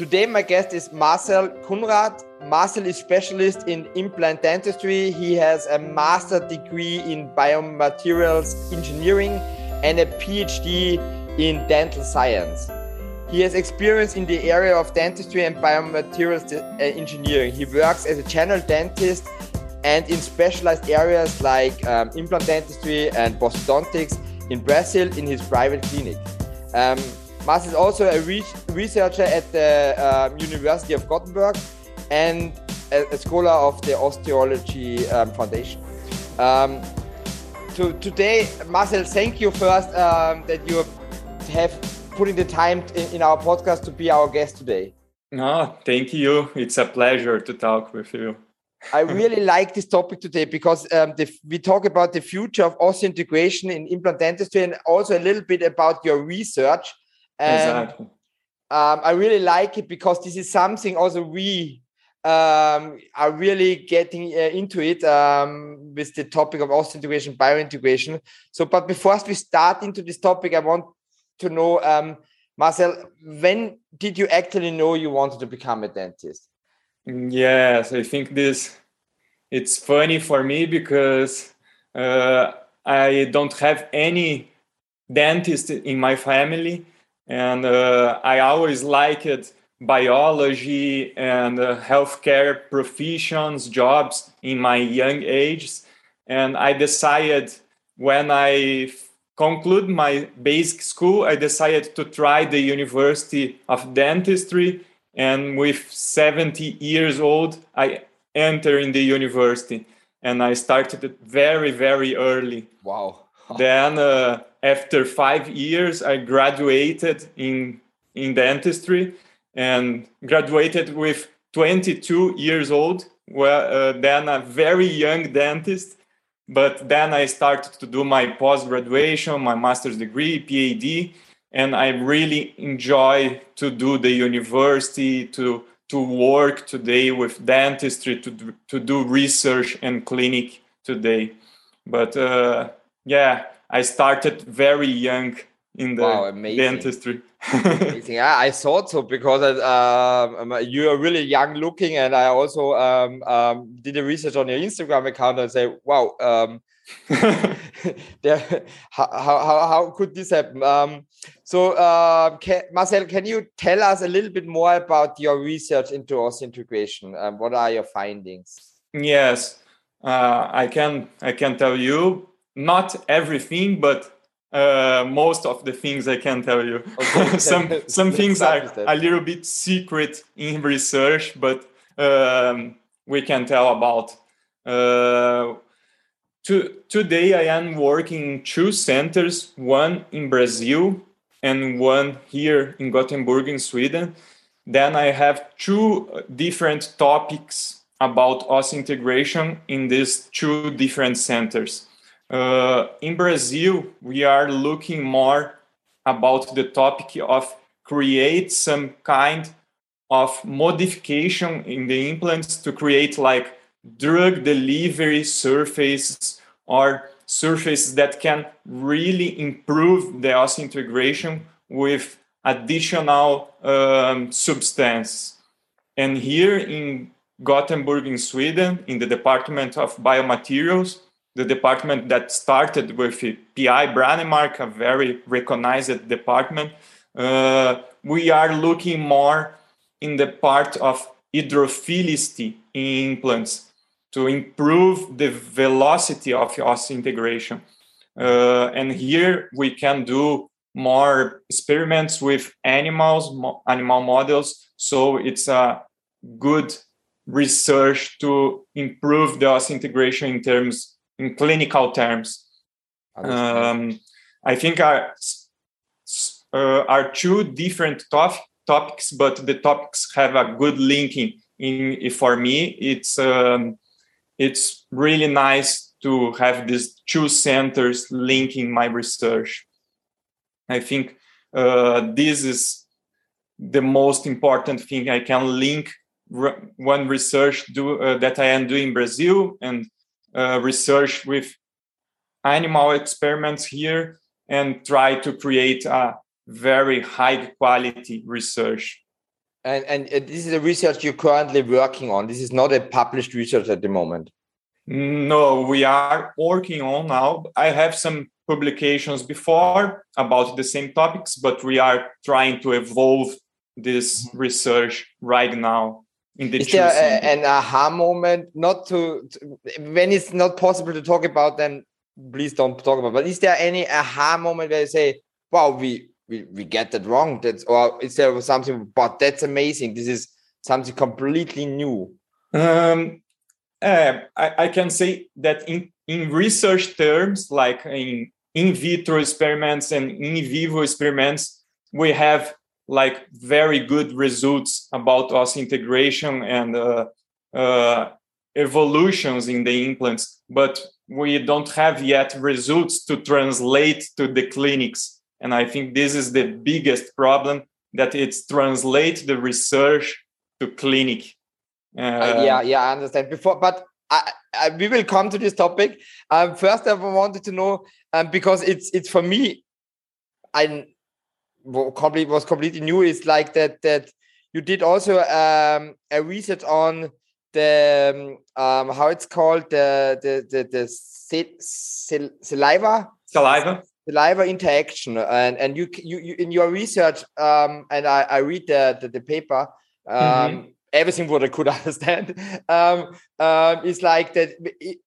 Today, my guest is Marcel Kunrath. Marcel is a specialist in implant dentistry. He has a master degree in biomaterials engineering and a PhD in dental science. He has experience in the area of dentistry and biomaterials uh, engineering. He works as a general dentist and in specialized areas like um, implant dentistry and prosthodontics in Brazil in his private clinic. Um, Mas is also a re researcher at the um, University of Gothenburg and a, a scholar of the Osteology um, Foundation. Um, to, today, Marcel, thank you first um, that you have put in the time in, in our podcast to be our guest today. No, thank you. It's a pleasure to talk with you. I really like this topic today because um, the, we talk about the future of osseointegration in implant dentistry and also a little bit about your research. And, exactly. Um, I really like it because this is something also we um, are really getting uh, into it um, with the topic of osseointegration, biointegration. So, but before we start into this topic, I want to know, um, Marcel, when did you actually know you wanted to become a dentist? Yes, I think this it's funny for me because uh, I don't have any dentist in my family, and uh, I always liked biology and uh, healthcare professions, jobs in my young age, and I decided when I conclude my basic school, I decided to try the University of Dentistry. And with 70 years old i enter in the university. And i started very very early. Wow. Then uh, after five years i graduated in in dentistry and graduated with 22 years old well uh, then a very young dentist but then i started to do my post graduation my master's degree phd and I really enjoy to do the university to to work today with dentistry to do, to do research and clinic today. But uh, yeah, I started very young in the wow, dentistry. amazing. Yeah, I thought so because uh, you are really young looking, and I also um, um, did a research on your Instagram account and say, wow. Um, there, how, how, how could this happen? Um, so, uh, can, Marcel, can you tell us a little bit more about your research into osseointegration? Um, what are your findings? Yes, uh, I can. I can tell you not everything, but uh, most of the things I can tell you. Okay. some some things are a little bit secret in research, but um, we can tell about. Uh, to, today, I am working in two centers, one in Brazil and one here in Gothenburg in Sweden. Then I have two different topics about OS integration in these two different centers. Uh, in Brazil, we are looking more about the topic of create some kind of modification in the implants to create like drug delivery surfaces or surfaces that can really improve the osseointegration with additional um, substance. And here in Gothenburg, in Sweden, in the Department of Biomaterials, the department that started with PI Brånemark, a very recognized department, uh, we are looking more in the part of hydrophilicity in implants to improve the velocity of osseointegration. Uh, and here we can do more experiments with animals, mo- animal models. So it's a good research to improve the osseointegration in terms, in clinical terms. Um, I think are uh, are two different top- topics, but the topics have a good linking. In for me, it's um, it's really nice to have these two centers linking my research. I think uh, this is the most important thing I can link one research do, uh, that I am doing in Brazil and uh, research with animal experiments here and try to create a very high quality research. And, and this is the research you're currently working on. This is not a published research at the moment. No, we are working on now. I have some publications before about the same topics, but we are trying to evolve this mm-hmm. research right now. In the is there a, an aha moment? Not to, to when it's not possible to talk about them. Please don't talk about. But is there any aha moment where you say, "Wow, we we, we get that wrong. That's or is there something? But that's amazing. This is something completely new. Um, uh, I, I can say that in in research terms, like in in vitro experiments and in vivo experiments, we have like very good results about OS integration and uh, uh, evolutions in the implants, but we don't have yet results to translate to the clinics and I think this is the biggest problem that it's translate the research to clinic. Uh, yeah, yeah, I understand. Before, but I, I, we will come to this topic. Um, first, I wanted to know um, because it's it's for me, I complete was completely new. It's like that that you did also um, a research on the um, how it's called the the the, the saliva saliva saliva interaction and and you you, you in your research um and i i read the the, the paper um mm-hmm. everything what i could understand um, um is like that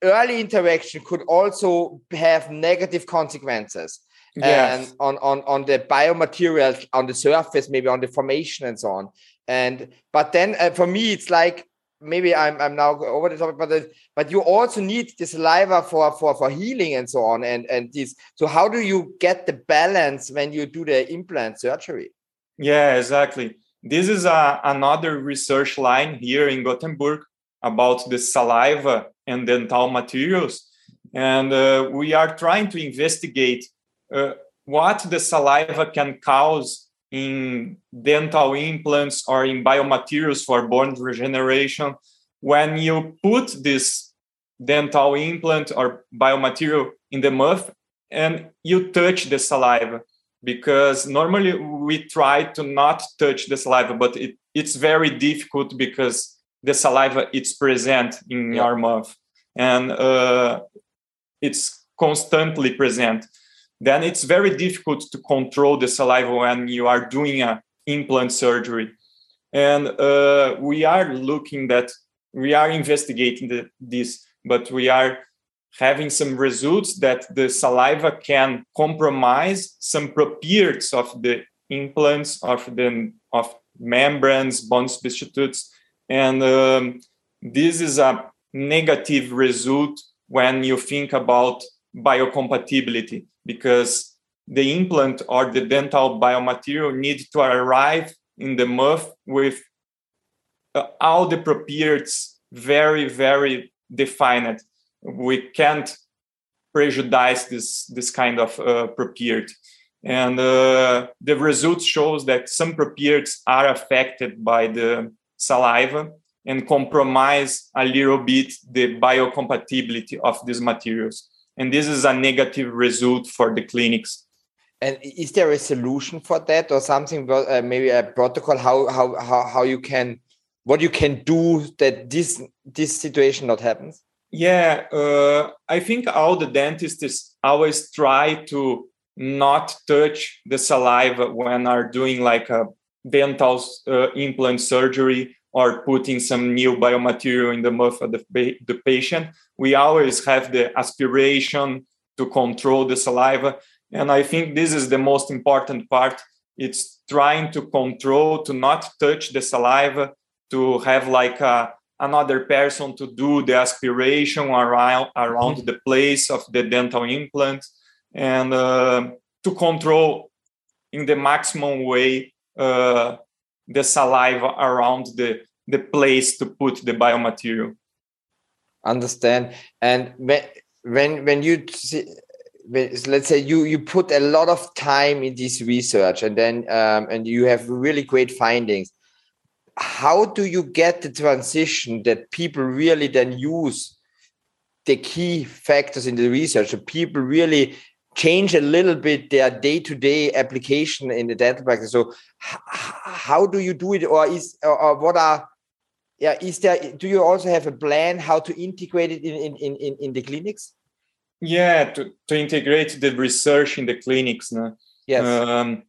early interaction could also have negative consequences yes. and on on on the biomaterials on the surface maybe on the formation and so on and but then uh, for me it's like maybe I'm I'm now over the topic, but but you also need the saliva for for for healing and so on, and and this. So how do you get the balance when you do the implant surgery? Yeah, exactly. This is a, another research line here in Gothenburg about the saliva and dental materials, and uh, we are trying to investigate uh, what the saliva can cause in dental implants or in biomaterials for bone regeneration, when you put this dental implant or biomaterial in the mouth and you touch the saliva, because normally we try to not touch the saliva, but it, it's very difficult because the saliva is present in yeah. your mouth and uh, it's constantly present then it's very difficult to control the saliva when you are doing an implant surgery. And uh, we are looking that we are investigating the, this, but we are having some results that the saliva can compromise some properties of the implants of the of membranes, bone substitutes, and um, this is a negative result when you think about biocompatibility because the implant or the dental biomaterial need to arrive in the mouth with uh, all the properties very very defined. We can't prejudice this this kind of uh, property. And uh, the result shows that some properties are affected by the saliva and compromise a little bit the biocompatibility of these materials and this is a negative result for the clinics. And is there a solution for that or something uh, maybe a protocol? How, how how how you can what you can do that this this situation not happens? Yeah uh, i think all the dentists always try to not touch the saliva when are doing like a dental uh, implant surgery or putting some new biomaterial in the mouth of the, the patient. We always have the aspiration to control the saliva. And I think this is the most important part. It's trying to control, to not touch the saliva, to have like a, another person to do the aspiration around, around mm-hmm. the place of the dental implant and uh, to control in the maximum way uh, the saliva around the the place to put the biomaterial. Understand. And when when when you see, let's say you you put a lot of time in this research and then um, and you have really great findings how do you get the transition that people really then use the key factors in the research? So people really change a little bit their day-to-day application in the dental practice. So how do you do it, or is or what are yeah is there do you also have a plan how to integrate it in in in, in the clinics? Yeah, to, to integrate the research in the clinics. No? Yes. Um,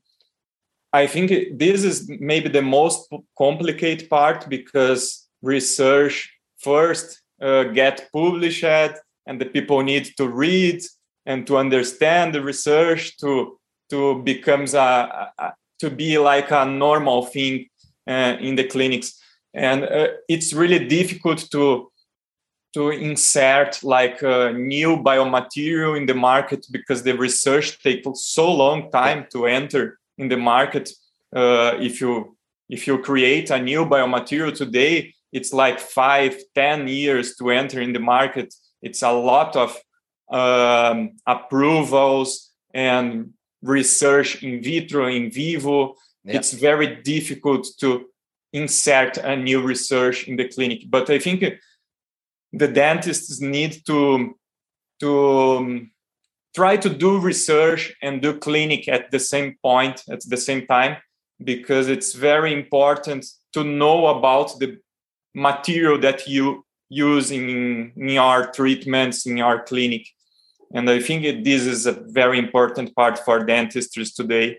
I think this is maybe the most complicated part because research first uh, get published and the people need to read and to understand the research to to becomes a, a to be like a normal thing uh, in the clinics. And uh, it's really difficult to to insert like a new biomaterial in the market because the research takes so long time to enter in the market. Uh, if you if you create a new biomaterial today it's like five ten years to enter in the market. It's a lot of um, approvals and research in vitro, in vivo. Yeah. It's very difficult to insert a new research in the clinic. But I think the dentists need to to um, try to do research and do clinic at the same point at the same time because it's very important to know about the material that you use in, in your treatments in your clinic and I think it, this is a very important part for dentistry today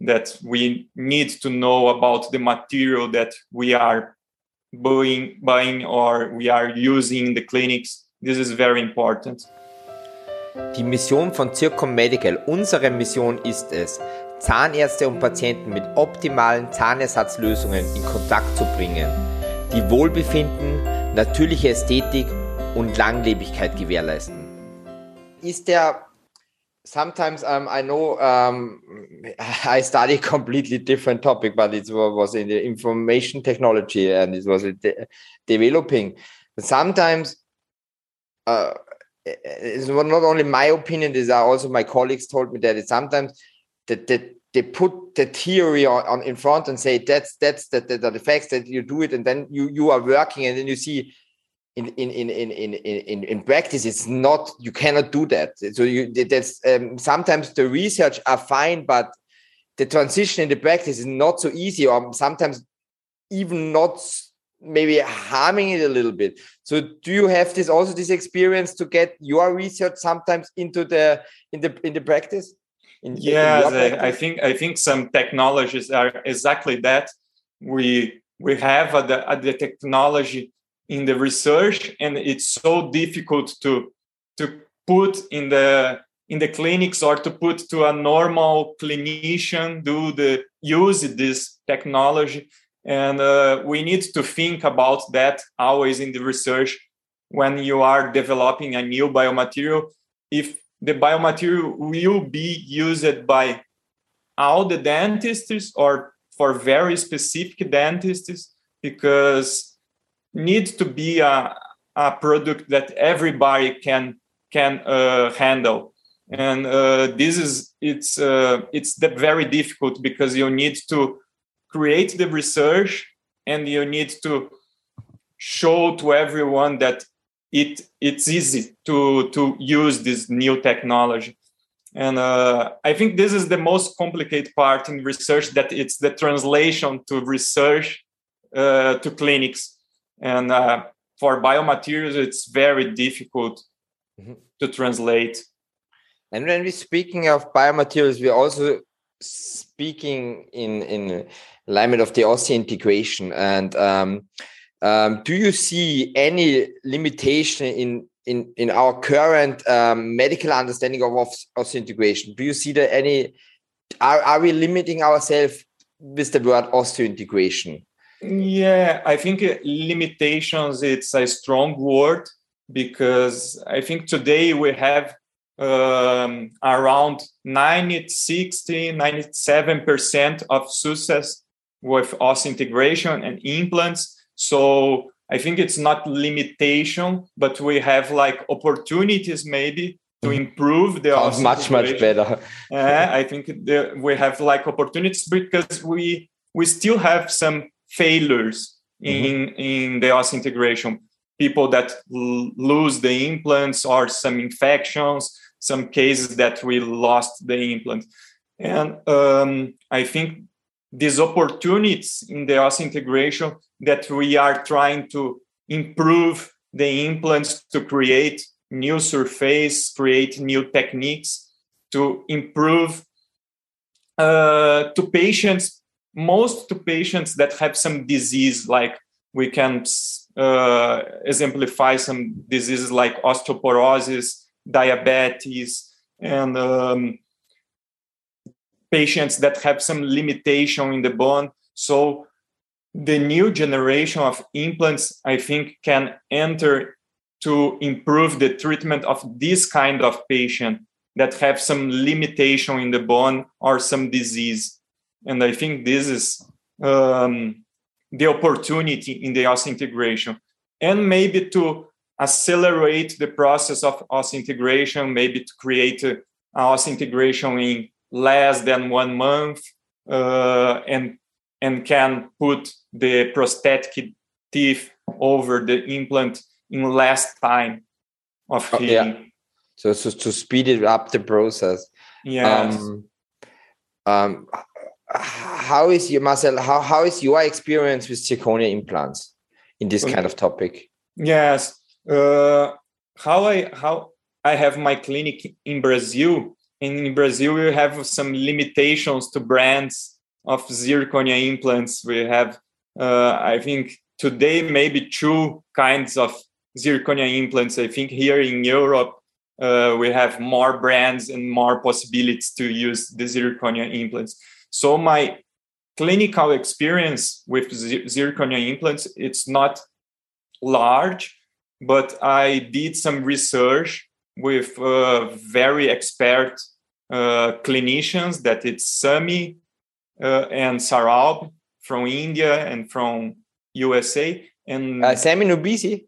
that we need to know about the material that we are buying, buying or we are using in the clinics. This is very important. Die Mission von Zircom Medical, unsere Mission ist es, Zahnärzte und Patienten mit optimalen Zahnersatzlösungen in Kontakt zu bringen, die Wohlbefinden, natürliche Ästhetik und Langlebigkeit gewährleisten. Is there sometimes um, I know um, I study completely different topic, but it was in the information technology and it was de developing. Sometimes uh, it's not only my opinion; these are also my colleagues told me that sometimes that, that they put the theory on, on, in front and say that's that's the, the, the facts that you do it, and then you you are working, and then you see in in in in in in, in practice it's not you cannot do that. So you that's um, sometimes the research are fine but the transition in the practice is not so easy or sometimes even not maybe harming it a little bit. So do you have this also this experience to get your research sometimes into the in the in the practice? In, yeah in I, I think i think some technologies are exactly that. We we have the, at the technology in the research and it's so difficult to to put in the in the clinics or to put to a normal clinician do the use this technology. And uh, we need to think about that always in the research when you are developing a new biomaterial. If the biomaterial will be used by all the dentists or for very specific dentists because needs to be a, a product that everybody can can uh, handle. And uh, this is it's uh, it's very difficult because you need to create the research and you need to show to everyone that it it's easy to to use this new technology. And uh, i think this is the most complicated part in research that it's the translation to research uh, to clinics and uh, for biomaterials it's very difficult mm-hmm. to translate. And when we're speaking of biomaterials we're also speaking in in alignment of the osseointegration and um, um, do you see any limitation in in in our current um, medical understanding of osseointegration do you see that any are, are we limiting ourselves with the word osseointegration yeah, I think limitations it's a strong word because I think today we have um, around 90, 60, 97% of success with osseointegration and implants. So I think it's not limitation, but we have like opportunities maybe to mm-hmm. improve the Sounds much much better. uh, I think the, we have like opportunities because we we still have some failures mm-hmm. in in the osseointegration people that l- lose the implants or some infections some cases that we lost the implant. And um, I think these opportunities in the osseointegration that we are trying to improve the implants to create new surface, create new techniques to improve uh, to patients, most to patients that have some disease, like we can uh, exemplify some diseases like osteoporosis, diabetes, and um, patients that have some limitation in the bone. So the new generation of implants, I think, can enter to improve the treatment of this kind of patient that have some limitation in the bone or some disease. And I think this is um, the opportunity in the OS integration. And maybe to accelerate the process of OS integration, maybe to create a, a osseointegration in less than one month uh, and and can put the prosthetic teeth over the implant in less time of oh, healing. Yeah. So, so to speed it up the process. Yes. Um, um, how is your Marcel? How, how is your experience with zirconia implants in this kind of topic? Yes. Uh, how I how I have my clinic in Brazil. And in Brazil, we have some limitations to brands of zirconia implants. We have, uh, I think, today maybe two kinds of zirconia implants. I think here in Europe uh, we have more brands and more possibilities to use the zirconia implants. So my clinical experience with zirconia implants it's not large, but I did some research with uh, very expert uh, clinicians that it's Sami uh, and Sarab from India and from USA and uh, Sammy Noumbissi.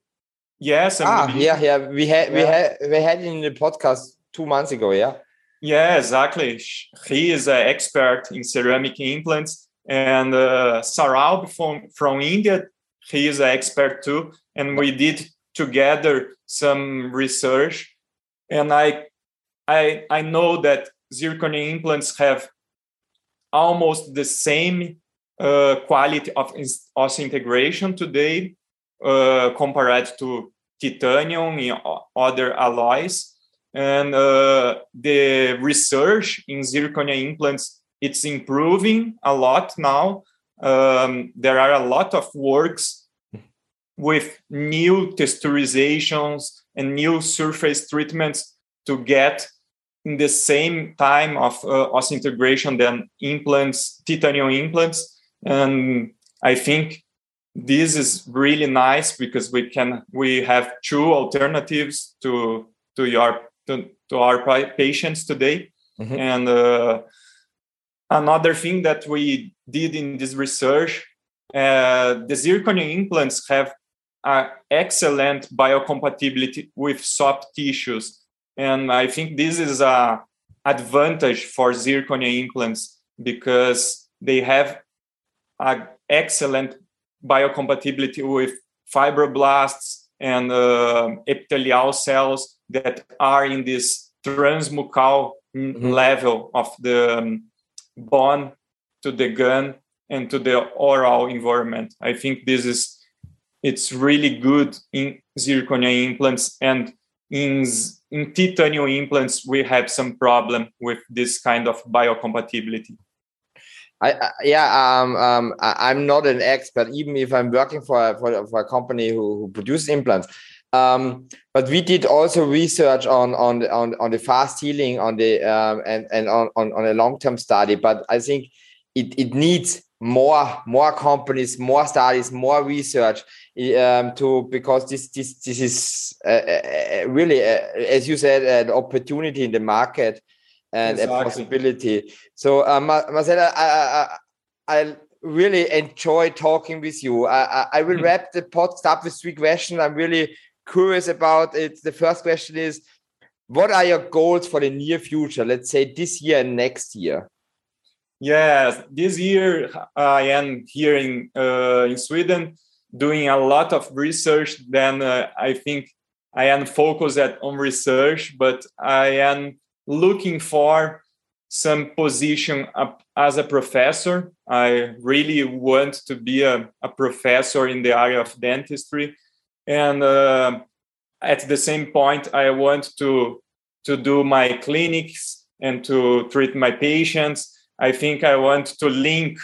Yes. Ah, yeah, yeah. We had we had we had in the podcast two months ago. Yeah. Yeah, exactly. He is an expert in ceramic implants, and uh, Sarab from from India, he is an expert too. And we did together some research, and I I I know that zirconia implants have almost the same uh, quality of osseointegration today uh, compared to titanium and other alloys. And uh, the research in zirconia implants it's improving a lot now. Um, there are a lot of works with new texturizations and new surface treatments to get in the same time of uh, osseointegration than implants, titanium implants. And I think this is really nice because we can we have two alternatives to to your to, to our patients today mm-hmm. and uh, another thing that we did in this research uh, the zirconia implants have an excellent biocompatibility with soft tissues and i think this is a advantage for zirconia implants because they have an excellent biocompatibility with fibroblasts and uh, epithelial cells that are in this transmucosal mm-hmm. level of the um, bone to the gun and to the oral environment. I think this is it's really good in zirconia implants and in in titanium implants we have some problem with this kind of biocompatibility. I, I yeah um, um I, am not an expert even if I'm working for a, for, for a company who, who produces implants. Um, but we did also research on on on, on the fast healing on the um, and and on, on, on a long term study. But I think it, it needs more more companies more studies more research um, to because this this this is uh, uh, really uh, as you said an opportunity in the market and exactly. a possibility. So, uh, Marcela, I, I, I, really enjoy talking with you. I, I, will mm-hmm. wrap the podcast up with three questions. I'm really curious about it. The first question is, what are your goals for the near future? Let's say this year and next year. Yes, this year I am here in uh, in Sweden doing a lot of research. Then uh, I think I am focused at, on research, but I am looking for some position as a professor. I really want to be a, a professor in the area of dentistry. And uh, at the same point, I want to, to do my clinics and to treat my patients. I think I want to link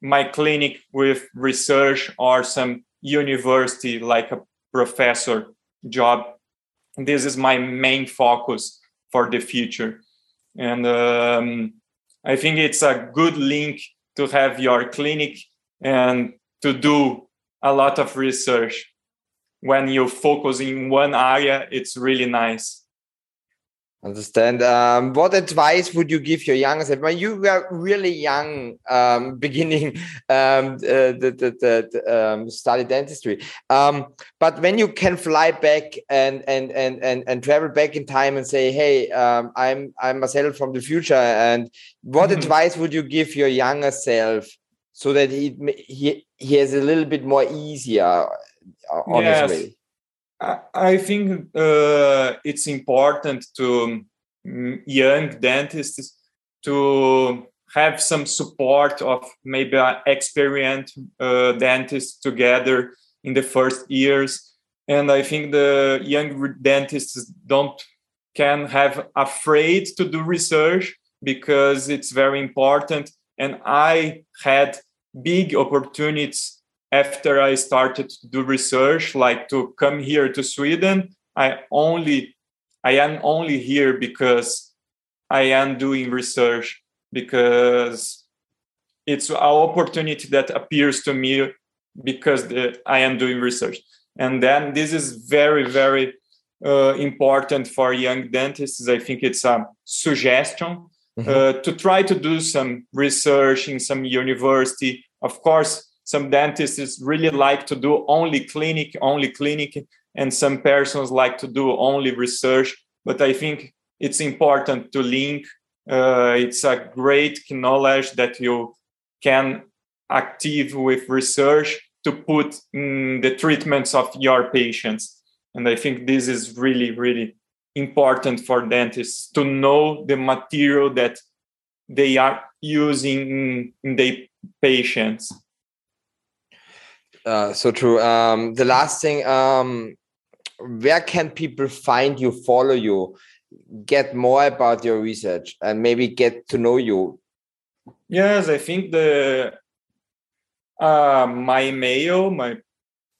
my clinic with research or some university like a professor job. This is my main focus for the future. And um, I think it's a good link to have your clinic and to do a lot of research. When you focus in one area, it's really nice. Understand. Um, what advice would you give your younger self when you were really young, um, beginning um, uh, the, the, the, um, study dentistry? Um, but when you can fly back and, and and and and travel back in time and say, "Hey, um, I'm I'm Marcel from the future," and what mm -hmm. advice would you give your younger self so that he he he has a little bit more easier on yes. his way? I think uh, it's important to um, young dentists to have some support of maybe an experienced uh, dentist together in the first years. And I think the young dentists don't can have afraid to do research because it's very important. And I had big opportunities after I started to do research, like to come here to Sweden, I only I am only here because I am doing research because it's an opportunity that appears to me because the, I am doing research. And then this is very, very uh, important for young dentists. I think it's a suggestion mm-hmm. uh, to try to do some research in some university. Of course, some dentists really like to do only clinic only clinic and some persons like to do only research. But i think it's important to link uh, it's a great knowledge that you can active with research to put in the treatments of your patients. And i think this is really really important for dentists to know the material that they are using in, in their patients uh, so true. Um, the last thing, um, where can people find you, follow you, get more about your research, and maybe get to know you? Yes, I think the uh, my mail, my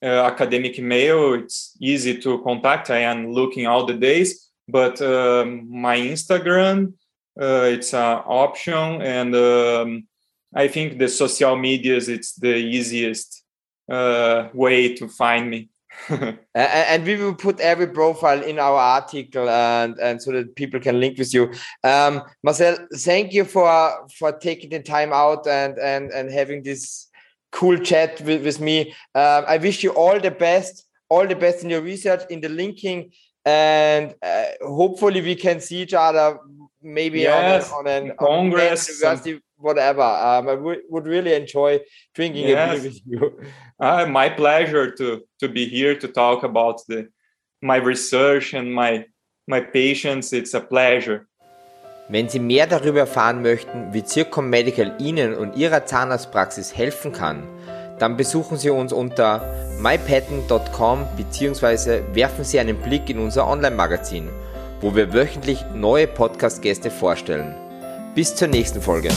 uh, academic mail, it's easy to contact. I am looking all the days, but um, my Instagram, uh, it's an option, and um, I think the social medias, it's the easiest uh, way to find me. and we will put every profile in our article and and so that people can link with you um marcel thank you for for taking the time out and and and having this cool chat with, with me um, i wish you all the best all the best in your research in the linking and uh, hopefully we can see each other maybe yes, on, an, on an congress university whatever. Um, I would really enjoy drinking yes. a beer with you. Uh, my pleasure to to be here to talk about the my research and my my patients. It's a pleasure. Wenn Sie mehr darüber erfahren möchten, wie Zircom Medical Ihnen und Ihrer Zahnarztpraxis helfen kann, dann besuchen Sie uns unter mypatent.com bzw. werfen Sie einen Blick in unser Online-Magazin, wo wir wöchentlich neue Podcast-Gäste vorstellen. Bis zur nächsten Folge.